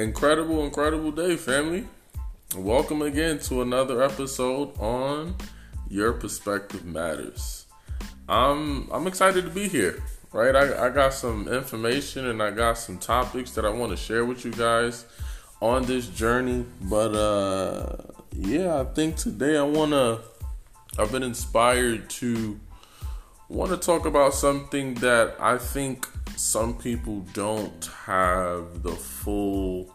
Incredible, incredible day, family. Welcome again to another episode on Your Perspective Matters. I'm I'm excited to be here. Right, I, I got some information and I got some topics that I want to share with you guys on this journey. But uh yeah, I think today I wanna I've been inspired to want to talk about something that I think some people don't have the full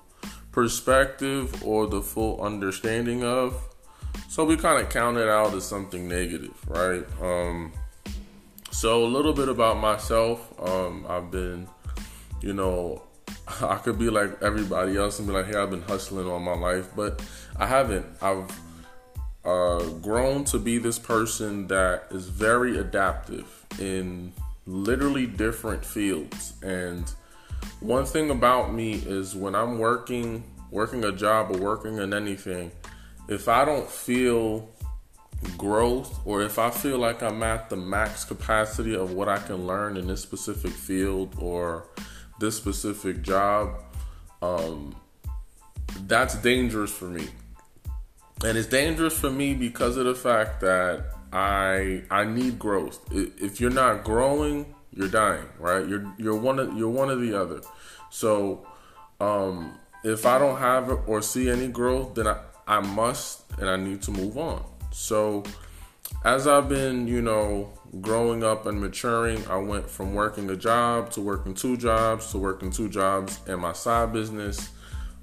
perspective or the full understanding of. So we kind of count it out as something negative, right? Um, so a little bit about myself. Um, I've been, you know, I could be like everybody else and be like, hey, I've been hustling all my life, but I haven't. I've uh, grown to be this person that is very adaptive in literally different fields. And one thing about me is when I'm working, working a job or working in anything, if I don't feel growth or if I feel like I'm at the max capacity of what I can learn in this specific field or this specific job, um, that's dangerous for me. And it's dangerous for me because of the fact that I I need growth. If you're not growing, you're dying, right? You're you're one of you're one of the other. So um, if I don't have or see any growth, then I, I must and I need to move on. So as I've been, you know, growing up and maturing, I went from working a job to working two jobs to working two jobs in my side business.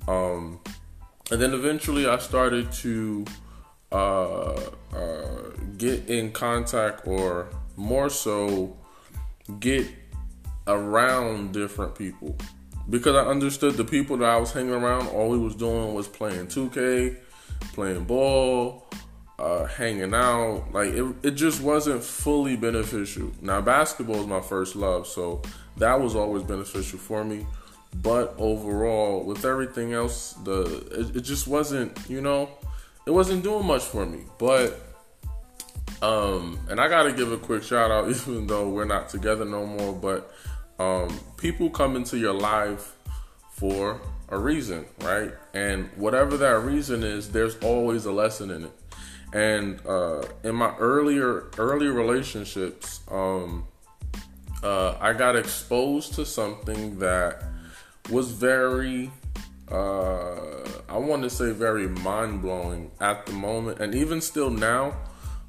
Um, and then eventually I started to uh, uh, get in contact or more so get around different people because I understood the people that I was hanging around, all we was doing was playing 2K, playing ball, uh, hanging out. Like it, it just wasn't fully beneficial. Now basketball is my first love, so that was always beneficial for me. But overall, with everything else, the it, it just wasn't, you know, it wasn't doing much for me. But um, and I gotta give a quick shout out, even though we're not together no more. But um, people come into your life for a reason, right? And whatever that reason is, there's always a lesson in it. And uh, in my earlier early relationships, um, uh, I got exposed to something that was very uh, I want to say very mind blowing at the moment, and even still now,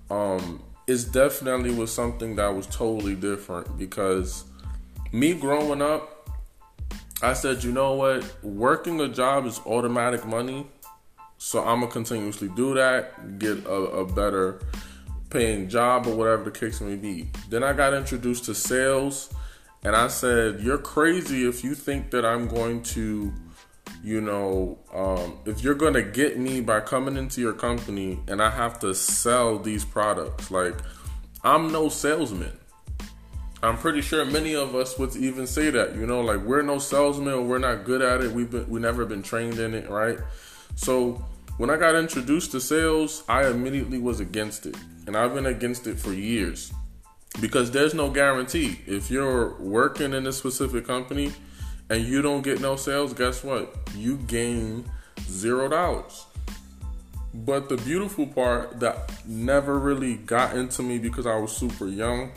um, it definitely was something that was totally different because me growing up, I said, you know what, working a job is automatic money, so I'm gonna continuously do that, get a, a better paying job or whatever the case may be. Then I got introduced to sales, and I said, you're crazy if you think that I'm going to you know, um, if you're gonna get me by coming into your company and I have to sell these products, like I'm no salesman. I'm pretty sure many of us would even say that, you know, like we're no salesman we're not good at it. We've been we never been trained in it, right? So when I got introduced to sales, I immediately was against it. And I've been against it for years. Because there's no guarantee. If you're working in a specific company, and you don't get no sales, guess what? You gain zero dollars. But the beautiful part that never really got into me because I was super young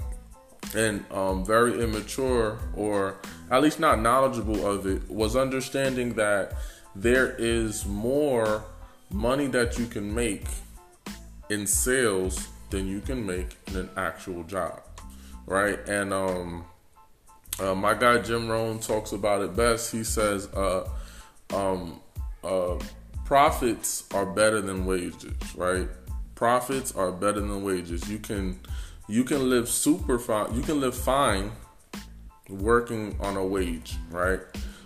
and um, very immature, or at least not knowledgeable of it, was understanding that there is more money that you can make in sales than you can make in an actual job, right? And um, uh, my guy Jim Rohn talks about it best. He says, uh, um, uh, "Profits are better than wages, right? Profits are better than wages. You can, you can live super fine. You can live fine working on a wage, right?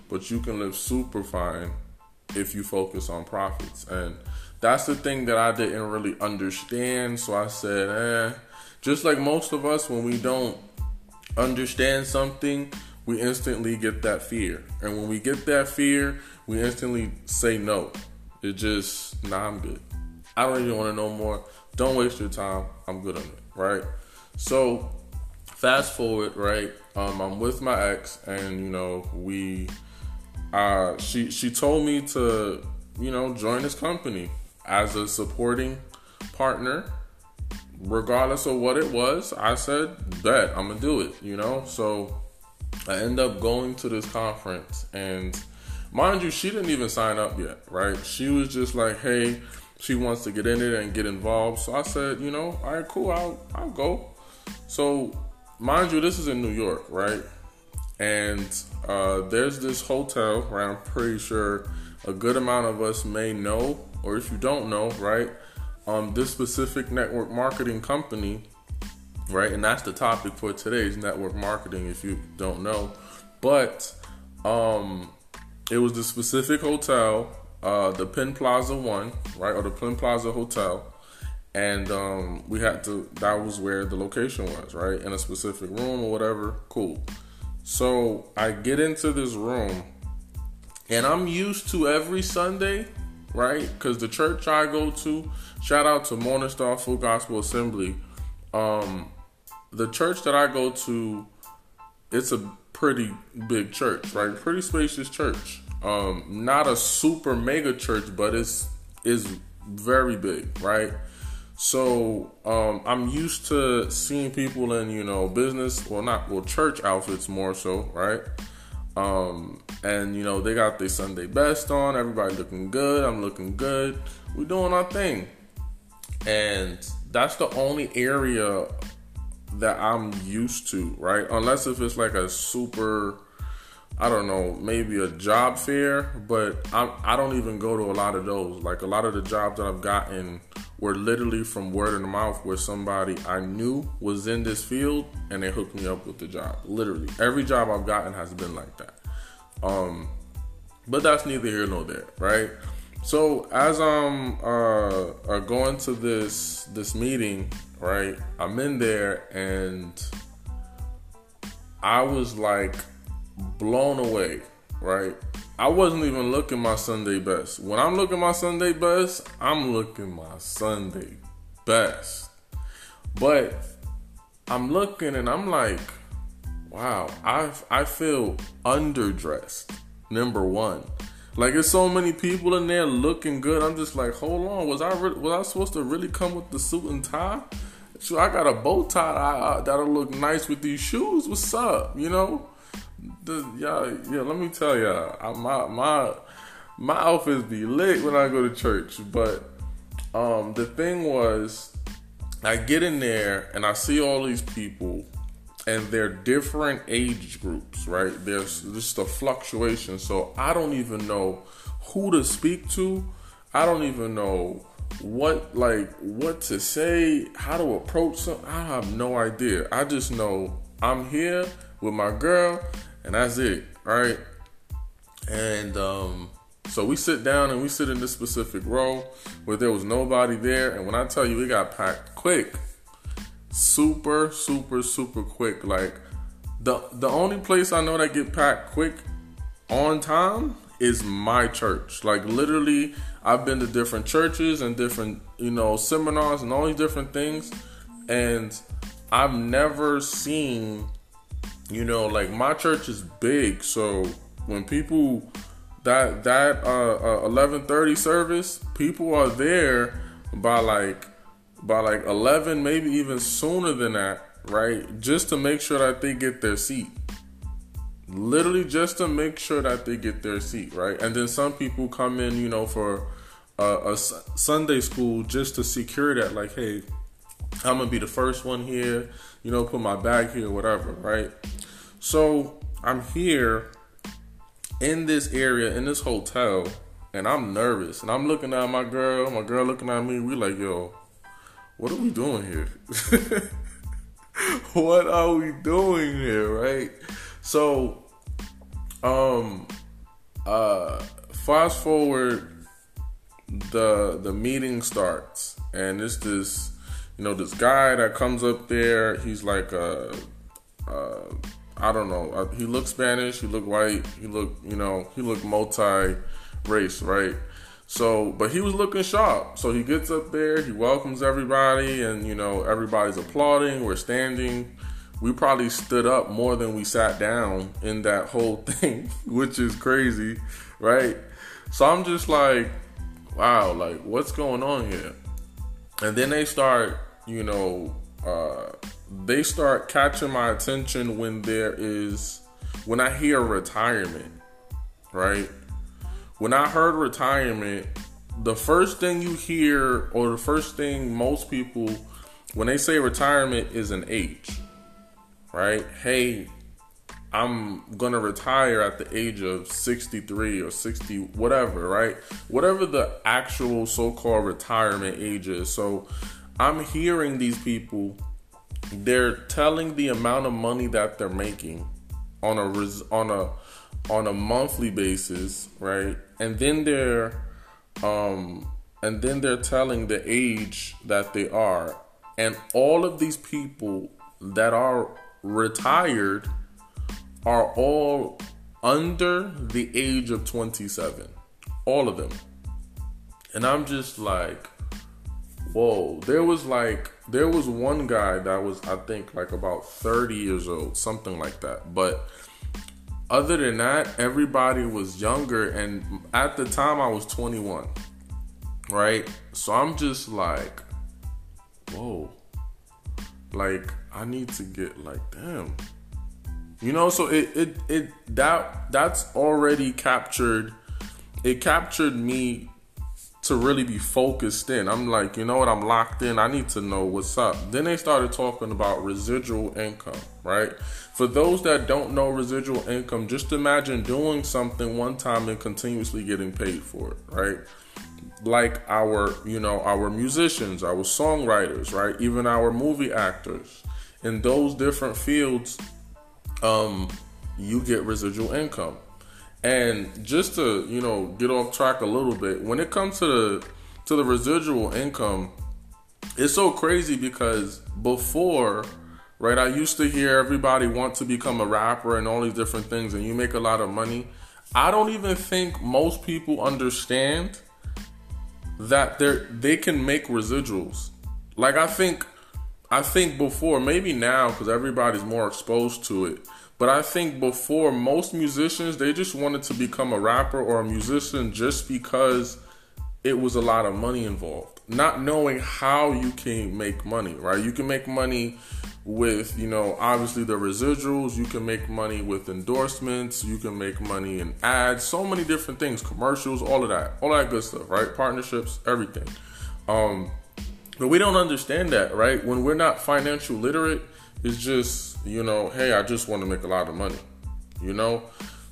But you can live super fine if you focus on profits. And that's the thing that I didn't really understand. So I said, eh." Just like most of us, when we don't understand something, we instantly get that fear. And when we get that fear, we instantly say no. It just, nah, I'm good. I don't even want to know more. Don't waste your time. I'm good on it, right? So, fast forward, right? Um, I'm with my ex, and you know, we uh, she she told me to you know join this company as a supporting partner regardless of what it was i said bet i'm gonna do it you know? So i end up going to this conference and mind you she didn't even sign up yet right? She was just like hey she wants to get in it and get involved. So i said you know all right cool i'll, I'll go. So mind you this is in new york right? And uh, there's this hotel where I'm pretty sure a good amount of us may know, or if you don't know, right? Um, this specific network marketing company, right? And that's the topic for today's network marketing. If you don't know, but um, it was the specific hotel, uh, the Penn Plaza one, right, or the Penn Plaza Hotel, and um, we had to. That was where the location was, right, in a specific room or whatever. Cool. So I get into this room, and I'm used to every Sunday, right? Because the church I go to, shout out to Morning Star Full Gospel Assembly. Um, the church that I go to, it's a pretty big church, right? Pretty spacious church. Um, not a super mega church, but it's is very big, right? So um, I'm used to seeing people in you know business, well not well church outfits more so, right? Um, and you know they got their Sunday best on. Everybody looking good. I'm looking good. We're doing our thing, and that's the only area that I'm used to, right? Unless if it's like a super I don't know, maybe a job fair, but I, I don't even go to a lot of those. Like a lot of the jobs that I've gotten were literally from word of mouth where somebody I knew was in this field and they hooked me up with the job. Literally. Every job I've gotten has been like that. Um, but that's neither here nor there, right? So as I'm uh, going to this this meeting, right? I'm in there and I was like blown away, right? I wasn't even looking my Sunday best. When I'm looking my Sunday best, I'm looking my Sunday best. But I'm looking and I'm like, wow, I I feel underdressed. Number one, like there's so many people in there looking good. I'm just like, hold on, was I re- was I supposed to really come with the suit and tie? So I got a bow tie I, that'll look nice with these shoes. What's up? You know the y'all, yeah. Let me tell y'all, my my my outfits be lit when I go to church. But um, the thing was, I get in there and I see all these people, and they're different age groups, right? There's just a fluctuation, so I don't even know who to speak to. I don't even know what like what to say, how to approach some. I have no idea. I just know I'm here with my girl and that's it, right? And um, so we sit down and we sit in this specific row where there was nobody there, and when I tell you it got packed quick, super, super, super quick. Like the the only place I know that get packed quick on time is my church. Like literally, I've been to different churches and different you know seminars and all these different things, and I've never seen you know, like my church is big, so when people that that uh, uh 11:30 service, people are there by like by like 11, maybe even sooner than that, right? Just to make sure that they get their seat. Literally just to make sure that they get their seat, right? And then some people come in, you know, for a, a Sunday school just to secure that, like, hey, I'm gonna be the first one here, you know, put my bag here, whatever, right? So I'm here in this area, in this hotel, and I'm nervous. And I'm looking at my girl, my girl looking at me. We like, yo, what are we doing here? what are we doing here, right? So, um, uh, fast forward, the the meeting starts, and it's this, you know, this guy that comes up there. He's like a, a I don't know. Uh, he looked Spanish. He looked white. He looked, you know, he looked multi-race, right? So, but he was looking sharp. So he gets up there. He welcomes everybody, and you know, everybody's applauding. We're standing, we probably stood up more than we sat down in that whole thing, which is crazy, right? So I'm just like, wow, like what's going on here? And then they start, you know, uh, they start catching my attention when there is, when I hear retirement, right? When I heard retirement, the first thing you hear, or the first thing most people, when they say retirement, is an age, right? Hey, I'm gonna retire at the age of 63 or 60, whatever, right? Whatever the actual so called retirement age is. So I'm hearing these people, they're telling the amount of money that they're making on a on a on a monthly basis, right? And then they're um and then they're telling the age that they are. And all of these people that are retired are all under the age of 27. All of them. And I'm just like, whoa. There was like, there was one guy that was, I think, like about 30 years old, something like that. But other than that, everybody was younger. And at the time, I was 21. Right? So I'm just like, whoa. Like, I need to get like, damn you know, so it it it that that's already captured. It captured me to really be focused in. I'm like, you know what? I'm locked in. I need to know what's up. Then they started talking about residual income, right? For those that don't know residual income, just imagine doing something one time and continuously getting paid for it, right? Like our, you know, our musicians, our songwriters, right? Even our movie actors. In those different fields, um, you get residual income. And just to you know get off track a little bit, when it comes to the to the residual income, it's so crazy because before, right, I used to hear everybody want to become a rapper and all these different things, and you make a lot of money. I don't even think most people understand that they they can make residuals. Like I think I think before, maybe now because everybody's more exposed to it. But I think before, most musicians they just wanted to become a rapper or a musician just because it was a lot of money involved, not knowing how you can make money. Right? You can make money with you know obviously the residuals. You can make money with endorsements. You can make money in ads. So many different things, commercials, all of that, all that good stuff. Right? Partnerships, everything. Um, but we don't understand that, right? When we're not financial literate, it's just, you know, hey, I just want to make a lot of money, you know?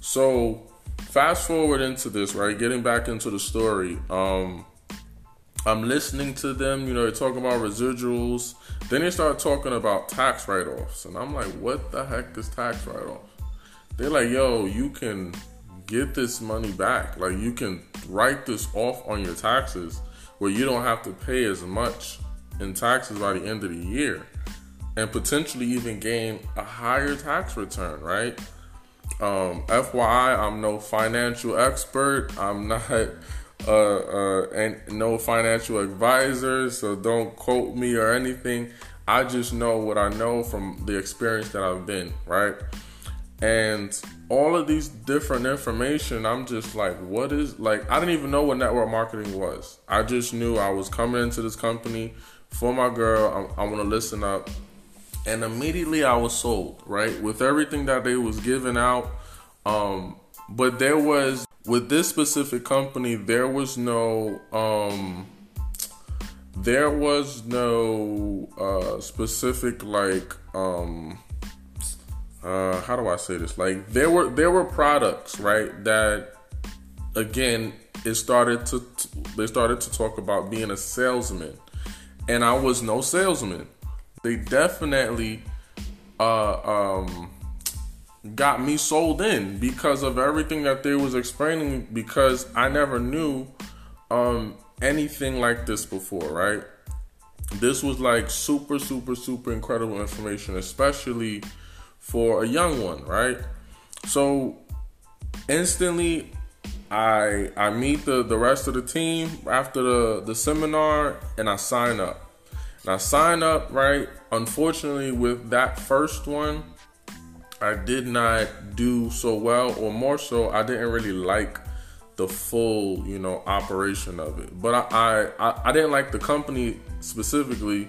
So fast forward into this, right? Getting back into the story. Um, I'm listening to them, you know, they're talking about residuals. Then they start talking about tax write offs. And I'm like, what the heck is tax write off? They're like, yo, you can get this money back. Like, you can write this off on your taxes where you don't have to pay as much in taxes by the end of the year and potentially even gain a higher tax return, right? Um, FYI, I'm no financial expert. I'm not uh, uh, and no financial advisor, so don't quote me or anything. I just know what I know from the experience that I've been, right? And all of these different information, I'm just like, what is like? I didn't even know what network marketing was. I just knew I was coming into this company for my girl. I, I want to listen up, and immediately I was sold. Right with everything that they was giving out, um, but there was with this specific company, there was no um, there was no uh, specific like um uh, how do I say this? Like there were there were products right that again it started to they started to talk about being a salesman, and I was no salesman. They definitely uh, um, got me sold in because of everything that they was explaining. Because I never knew um, anything like this before, right? This was like super, super, super incredible information, especially for a young one, right? So instantly I I meet the, the rest of the team after the, the seminar and I sign up. I signed up, right? Unfortunately, with that first one, I did not do so well, or more so, I didn't really like the full, you know, operation of it. But I, I, I didn't like the company specifically,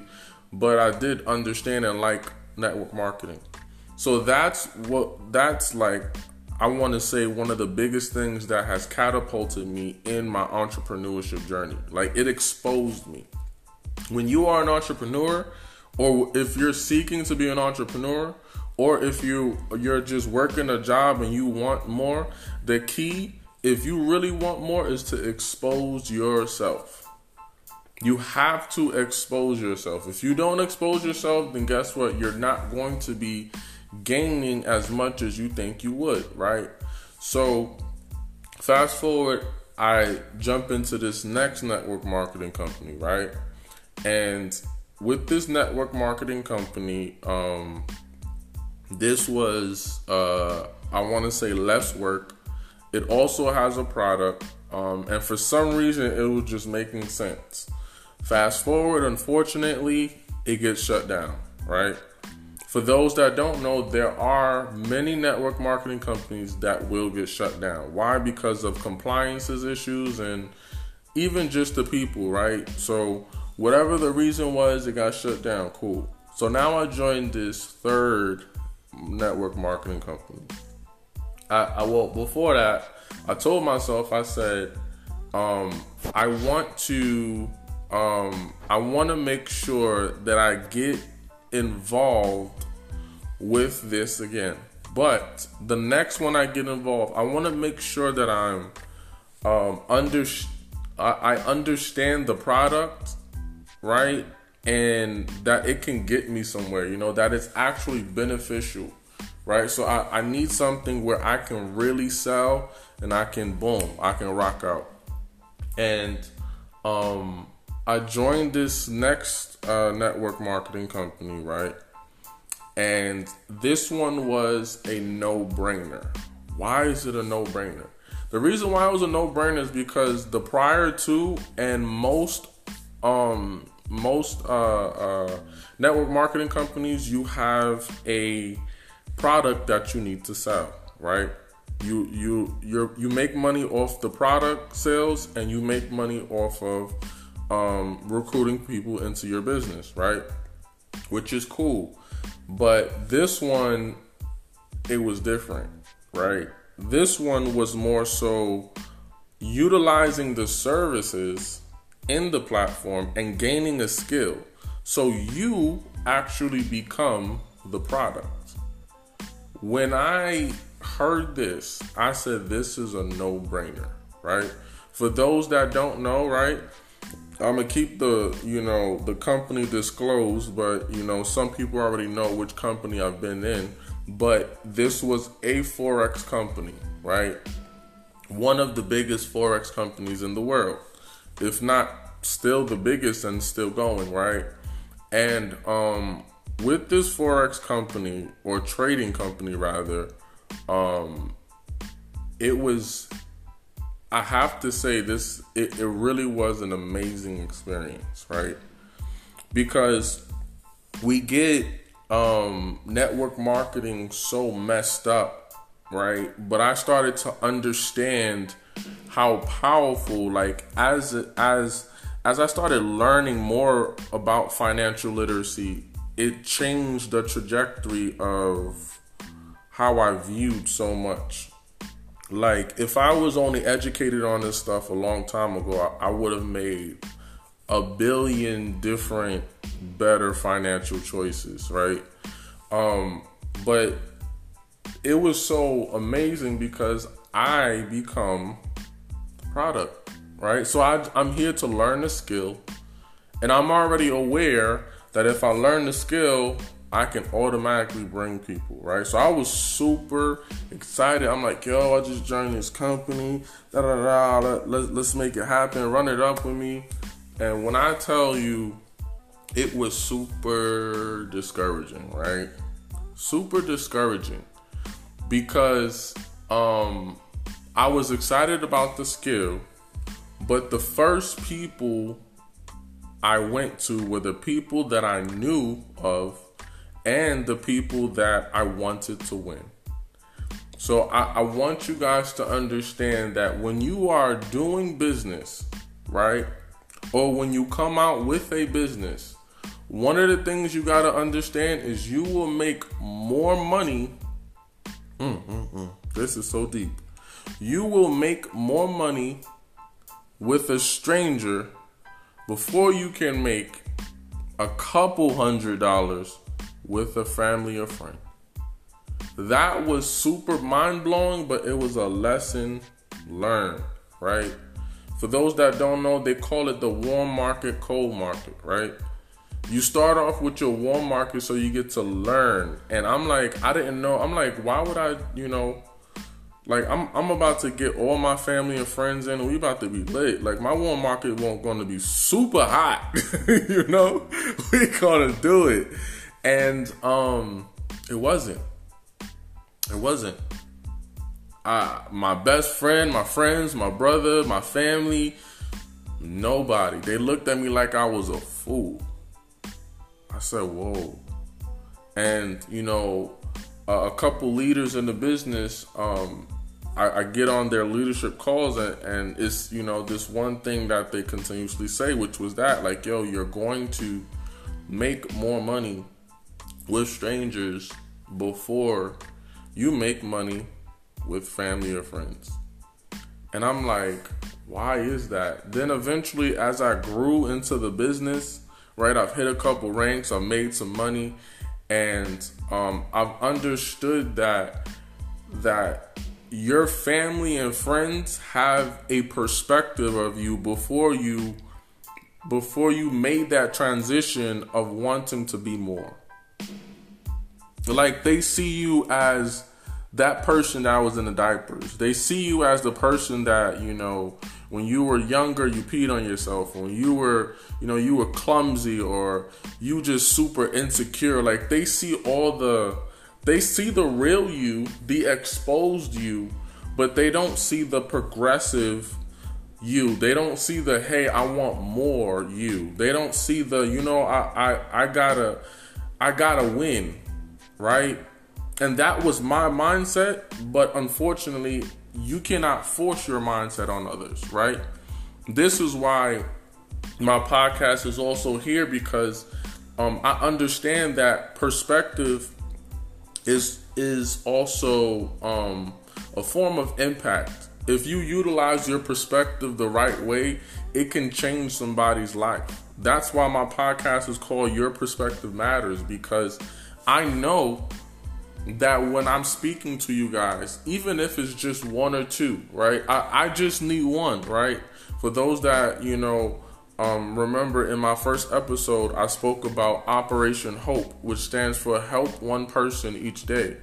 but I did understand and like network marketing. So that's what that's like. I want to say one of the biggest things that has catapulted me in my entrepreneurship journey. Like it exposed me. When you are an entrepreneur, or if you're seeking to be an entrepreneur, or if you you're just working a job and you want more, the key if you really want more is to expose yourself. You have to expose yourself. If you don't expose yourself, then guess what? You're not going to be gaining as much as you think you would, right? So, fast forward, I jump into this next network marketing company, right? And with this network marketing company, um, this was, uh, I want to say, less work. It also has a product, um, and for some reason, it was just making sense. Fast forward, unfortunately, it gets shut down, right? For those that don't know, there are many network marketing companies that will get shut down. Why? Because of compliances issues and even just the people, right? So, whatever the reason was, it got shut down. Cool. So now I joined this third network marketing company. I, I well before that, I told myself I said, um, I want to um, I want to make sure that I get involved with this again. But the next one I get involved, I want to make sure that I'm um, under I, I understand the product, right? And that it can get me somewhere, you know, that it's actually beneficial right? So I, I need something where I can really sell and I can boom, I can rock out. And um, I joined this next uh, network marketing company, right? And this one was a no brainer. Why is it a no brainer? The reason why it was a no brainer is because the prior two and most um most uh, uh, network marketing companies, you have a product that you need to sell, right? You you you you make money off the product sales and you make money off of um, recruiting people into your business, right? Which is cool. But this one, it was different, right? This one was more so utilizing the services in the platform and gaining a skill. So you actually become the product. When I heard this, I said, this is a no brainer, right? For those that don't know, right? I'm gonna keep the you know the company disclosed, but you know some people already know which company I've been in. But this was a forex company, right? One of the biggest forex companies in the world, if not still the biggest and still going, right? And um, with this forex company or trading company rather, um, it was I have to say this it, it really was an amazing experience, right? Because we get um, network marketing so messed up, right? But I started to understand how powerful like as as as I started learning more about financial literacy, it changed the trajectory of how I viewed so much like if I was only educated on this stuff a long time ago, I, I would have made a billion different better financial choices, right? Um, but it was so amazing because I become product, right? So I, I'm here to learn the skill, and I'm already aware that if I learn the skill, I can automatically bring people, right? So I was super excited. I'm like, yo, I just joined this company. Da da da. Let, let, let's make it happen. Run it up with me. And when I tell you, it was super discouraging, right? Super discouraging because um, I was excited about the skill, but the first people I went to were the people that I knew of and the people that I wanted to win. So I, I, want you guys to understand that when you are doing business, right, or when you come out with a business, one of the things you got to understand is you will make more money. Mm, mm, mm. This is so deep. You will make more money with a stranger before you can make a couple hundred dollars with a family or friend. That was super mind blowing, but it was a lesson learned, right? For those that don't know, they call it the warm market, cold market, right? You start off with your warm market so you get to learn. And I'm like, I didn't know. I'm like, why would I, you know, like I'm I'm about to get all my family and friends in, and we about to be lit. Like my warm market won't gonna be super hot, you know. We gonna do it, and um, it wasn't. It wasn't. I my best friend, my friends, my brother, my family, nobody. They looked at me like I was a fool. I said, "Whoa," and you know, a couple leaders in the business. Um, I, I, get on their leadership calls and, and it's you know this one thing that they continuously say, which was that like yo, you're going to make more money with strangers before you make money with family or friends. And I'm like, why is that? Then eventually, as I grew into the business, right, I've hit a couple ranks, I've made some money, and um, I've understood that that your family and friends have a perspective of you before you before you made that transition of wanting to be more. Like they see you as that person that was in the diapers. They see you as the person that, you know, when you were younger, you peed on yourself. When you were, you know, you were clumsy or you just super insecure. Like they see all the they see the real you, the exposed you, but they don't see the progressive you. They don't see the hey, I want more you. They don't see the you know I I I gotta I gotta win, right? And that was my mindset, but unfortunately, you cannot force your mindset on others, right? This is why my podcast is also here because um, I understand that perspective is is also um, a form of impact. If you utilize your perspective the right way, it can change somebody's life. That's why my podcast is called Your Perspective Matters because I know that when I'm speaking to you guys, even if it's just one or two, right? I, I just need one, right? For those that, you know, um, remember in my first episode, I spoke about Operation Hope, which stands for Help One Person Each Day.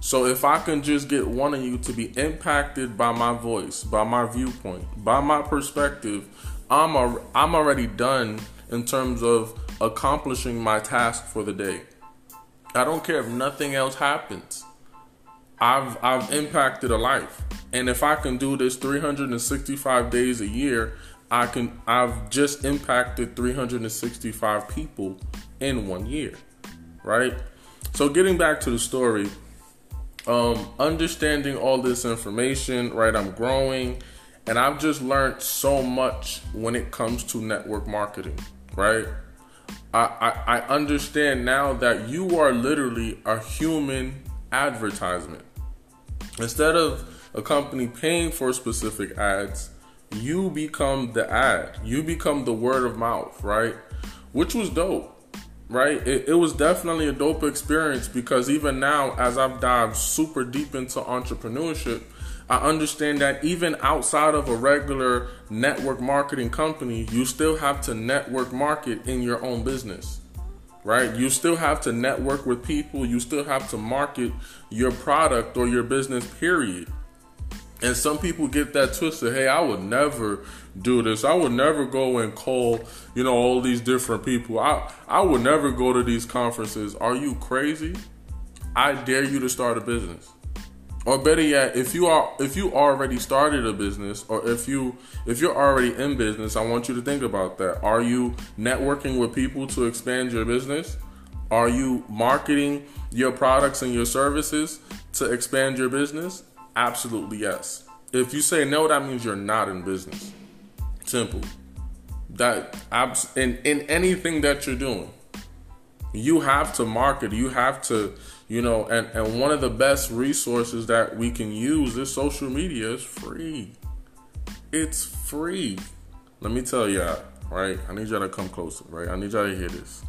So if I can just get one of you to be impacted by my voice, by my viewpoint, by my perspective, I'm a, I'm already done in terms of accomplishing my task for the day. I don't care if nothing else happens. I've I've impacted a life. And if I can do this 365 days a year, I can I've just impacted 365 people in one year, right? So getting back to the story, um, understanding all this information, right? I'm growing, and I've just learned so much when it comes to network marketing, right? I, I, I understand now that you are literally a human advertisement. Instead of a company paying for specific ads, you become the ad. You become the word of mouth, right? Which was dope, right? It, it, was definitely a dope experience because even now, as I've dived super deep into entrepreneurship, I understand that even outside of a regular network marketing company, you still have to network market in your own business. Right? You still have to network with people, you still have to market your product or your business, period. And some people get that twisted. Hey, I would never do this. I would never go and call, you know, all these different people. I I would never go to these conferences. Are you crazy? I dare you to start a business. or better yet, if you are if you already started a business, or if you if you're already in business, I want you to think about that. Are you networking with people to expand your business? Are you marketing your products and your services to expand your business? Absolutely yes. If you say no, that means you're not in business. Simple. That abs- in in anything that you're doing, you have to market. You have to, you know, and and one of the best resources that we can use is social media. It's free. It's free. Let me tell y'all, right? I need y'all to come closer, right? I need y'all to hear this.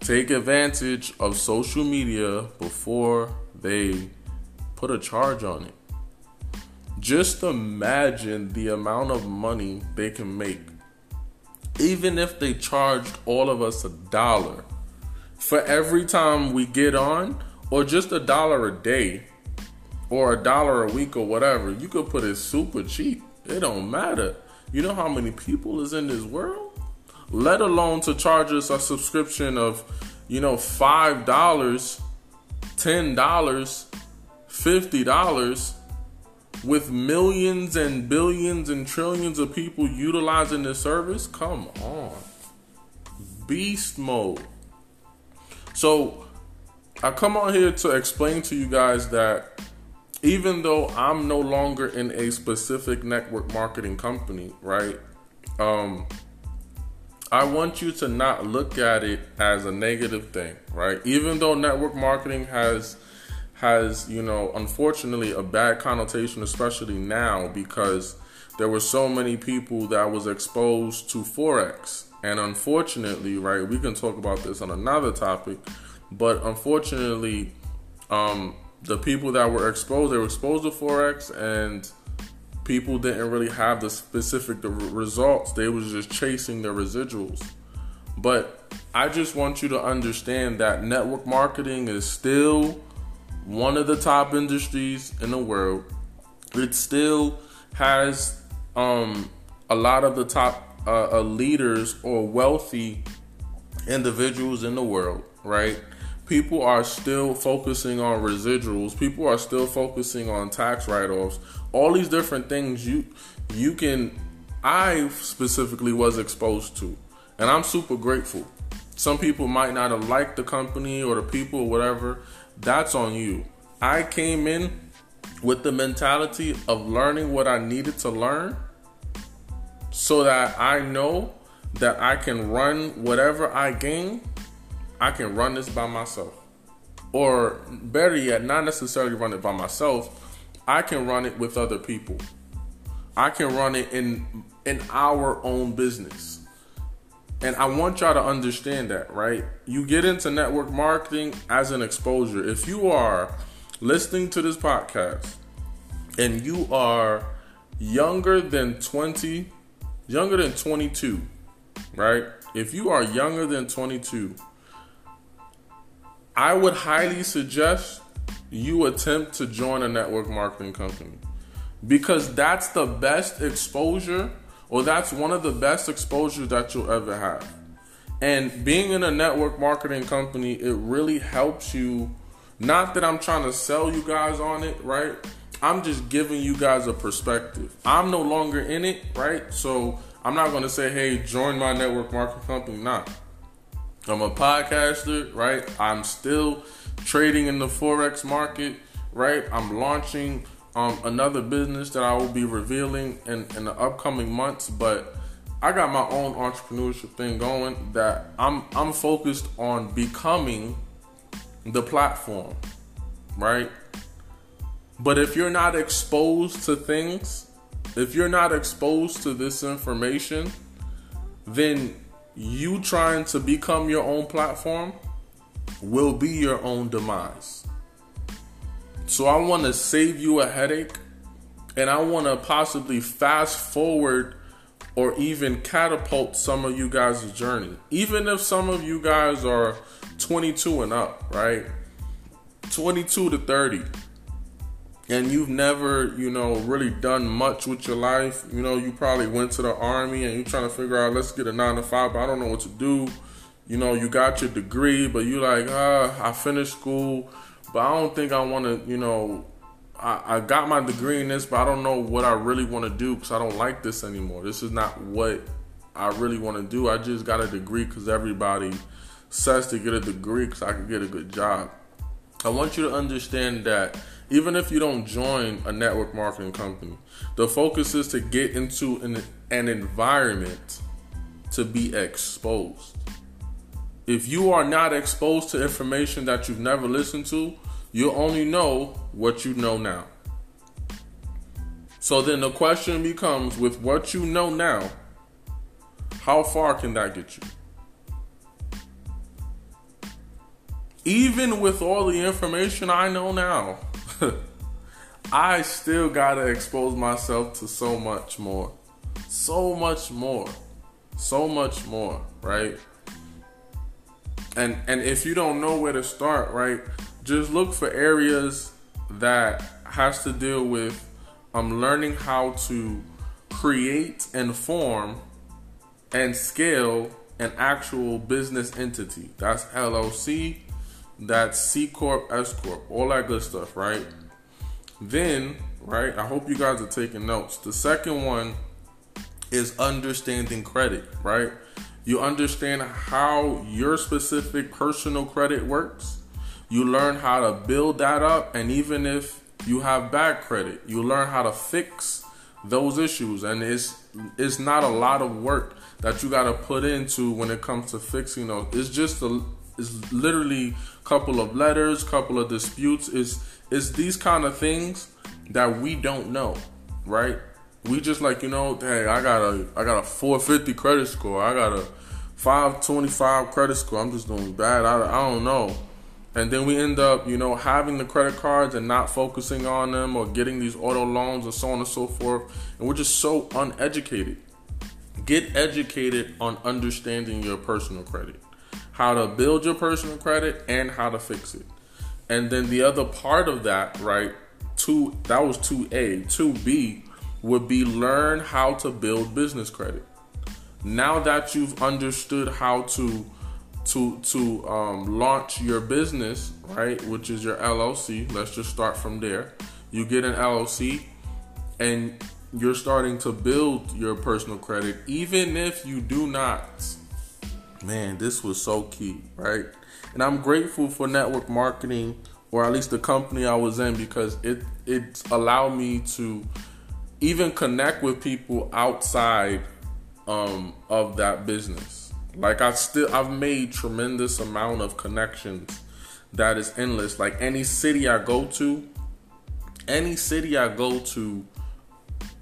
Take advantage of social media before they put a charge on it. Just imagine the amount of money they can make. Even if they charged all of us a dollar for every time we get on, or just a dollar a day, or a dollar a week, or whatever, you could put it super cheap. It don't matter. You know how many people is in this world? Let alone to charge us a subscription of, you know, five dollars, ten dollars, fifty dollars with millions and billions and trillions of people utilizing this service, come on. Beast mode. So, I come on here to explain to you guys that even though I'm no longer in a specific network marketing company, right? Um, I want you to not look at it as a negative thing, right? Even though network marketing has has, you know, unfortunately a bad connotation, especially now because there were so many people that was exposed to Forex. And unfortunately, right, we can talk about this on another topic, but unfortunately, um, the people that were exposed, they were exposed to Forex and people didn't really have the specific the results. They was just chasing the residuals. But I just want you to understand that network marketing is still one of the top industries in the world. It still has um, a lot of the top uh, uh, leaders or wealthy individuals in the world, right? People are still focusing on residuals. People are still focusing on tax write-offs. All these different things you you can I specifically was exposed to. And I'm super grateful. Some people might not have liked the company or the people or whatever, that's on you. I came in with the mentality of learning what I needed to learn so that I know that I can run whatever I gain, I can run this by myself. Or better yet, not necessarily run it by myself, I can run it with other people. I can run it in in our own business. And I want y'all to understand that, right? You get into network marketing as an exposure. If you are listening to this podcast and you are younger than 20, younger than 22, right? If you are younger than 22, I would highly suggest you attempt to join a network marketing company because that's the best exposure or that's one of the best exposures that you'll ever have. And being in a network marketing company, it really helps you. Not that I'm trying to sell you guys on it, right? I'm just giving you guys a perspective. I'm no longer in it, right? So I'm not going to say, hey, join my network marketing company. Nah. I'm a podcaster, right? I'm still trading in the Forex market, right? I'm launching um, another business that I will be revealing in, in the upcoming months. But I got my own entrepreneurship thing going that I'm I'm focused on becoming the platform, right? But if you're not exposed to things, if you're not exposed to this information, then you trying to become your own platform will be your own demise. So I want to save you a headache and I want to possibly fast forward or even catapult some of you guys' journey. Even if some of you guys are 22 and up, right? 22 to 30. And you've never, you know, really done much with your life. You know, you probably went to the army and you're trying to figure out, let's get a nine to five, but I don't know what to do. You know, you got your degree, but you're like, ah, I finished school but I don't think I want to, you know, I, I got my degree in this, but I don't know what I really want to do because I don't like this anymore. This is not what I really want to do. I just got a degree because everybody says to get a degree because I can get a good job. I want you to understand that even if you don't join a network marketing company, the focus is to get into an, an environment to be exposed. If you are not exposed to information that you've never listened to, you only know what you know now. So then the question becomes with what you know now, how far can that get you? Even with all the information I know now, I still gotta expose myself to so much more. So much more. So much more, right? And and if you don't know where to start, right, just look for areas that has to deal with um learning how to create and form and scale an actual business entity. That's LLC, that's C Corp, S Corp, all that good stuff, right? Then, right, I hope you guys are taking notes. The second one is understanding credit, right? You understand how your specific personal credit works. You learn how to build that up, and even if you have bad credit, you learn how to fix those issues. And it's it's not a lot of work that you got to put into when it comes to fixing those. It's just a it's literally a couple of letters, couple of disputes. It's it's these kind of things that we don't know, right? We just like you know, hey, I got a I got a 450 credit score. I got a 525 credit score. I'm just doing bad. I, I don't know. And then we end up, you know, having the credit cards and not focusing on them or getting these auto loans and so on and so forth. And we're just so uneducated. Get educated on understanding your personal credit, how to build your personal credit, and how to fix it. And then the other part of that, right? Two that was 2A. 2B would be learn how to build business credit. Now that you've understood how to to to um, launch your business, right, which is your LLC. Let's just start from there. You get an LLC, and you're starting to build your personal credit, even if you do not. Man, this was so key, right? And I'm grateful for network marketing, or at least the company I was in, because it it allowed me to even connect with people outside um, of that business like I still I've made tremendous amount of connections that is endless. Like any city I go to, any city I go to,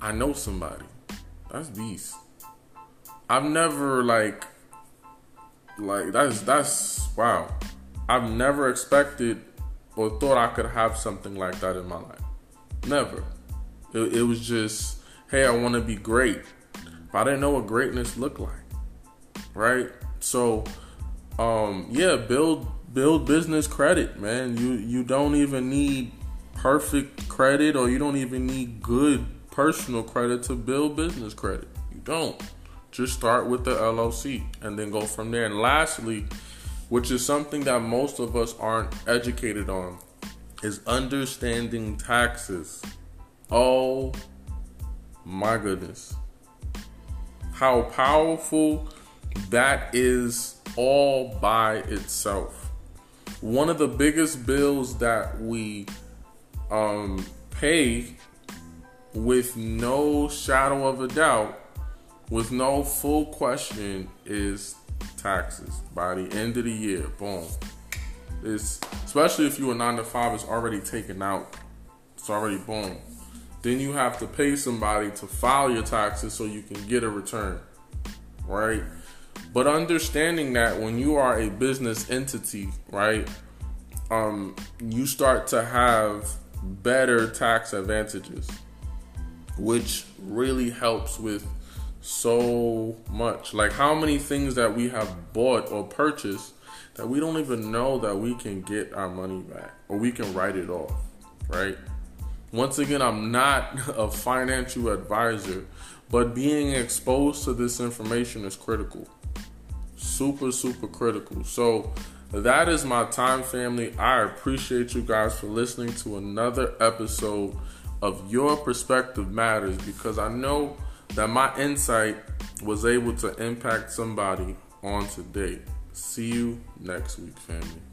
I know somebody. That's beast. I've never like like that's that's wow. I've never expected or thought I could have something like that in my life. Never. It, it was just, hey, I want to be great. But I didn't know what greatness looked like right? So, um, yeah, build build business credit, man. You you don't even need perfect credit, or you don't even need good personal credit to build business credit. You don't. Just start with the LLC and then go from there. And lastly, which is something that most of us aren't educated on, is understanding taxes. Oh my goodness. How powerful that is all by itself. One of the biggest bills that we um, pay with no shadow of a doubt, with no full question, is taxes. By the end of the year, boom. It's especially if you're a nine to five, it's already taken out. It's already boom. Then you have to pay somebody to file your taxes so you can get a return. Right? But understanding that when you are a business entity, right, um, you start to have better tax advantages, which really helps with so much. Like how many things that we have bought or purchased that we don't even know that we can get our money back or we can write it off, right? Once again, I'm not a financial advisor, but being exposed to this information is critical super super critical. So that is my time, family. I appreciate you guys for listening to another episode of Your Perspective Matters because I know that my insight was able to impact somebody on today. See you next week, family.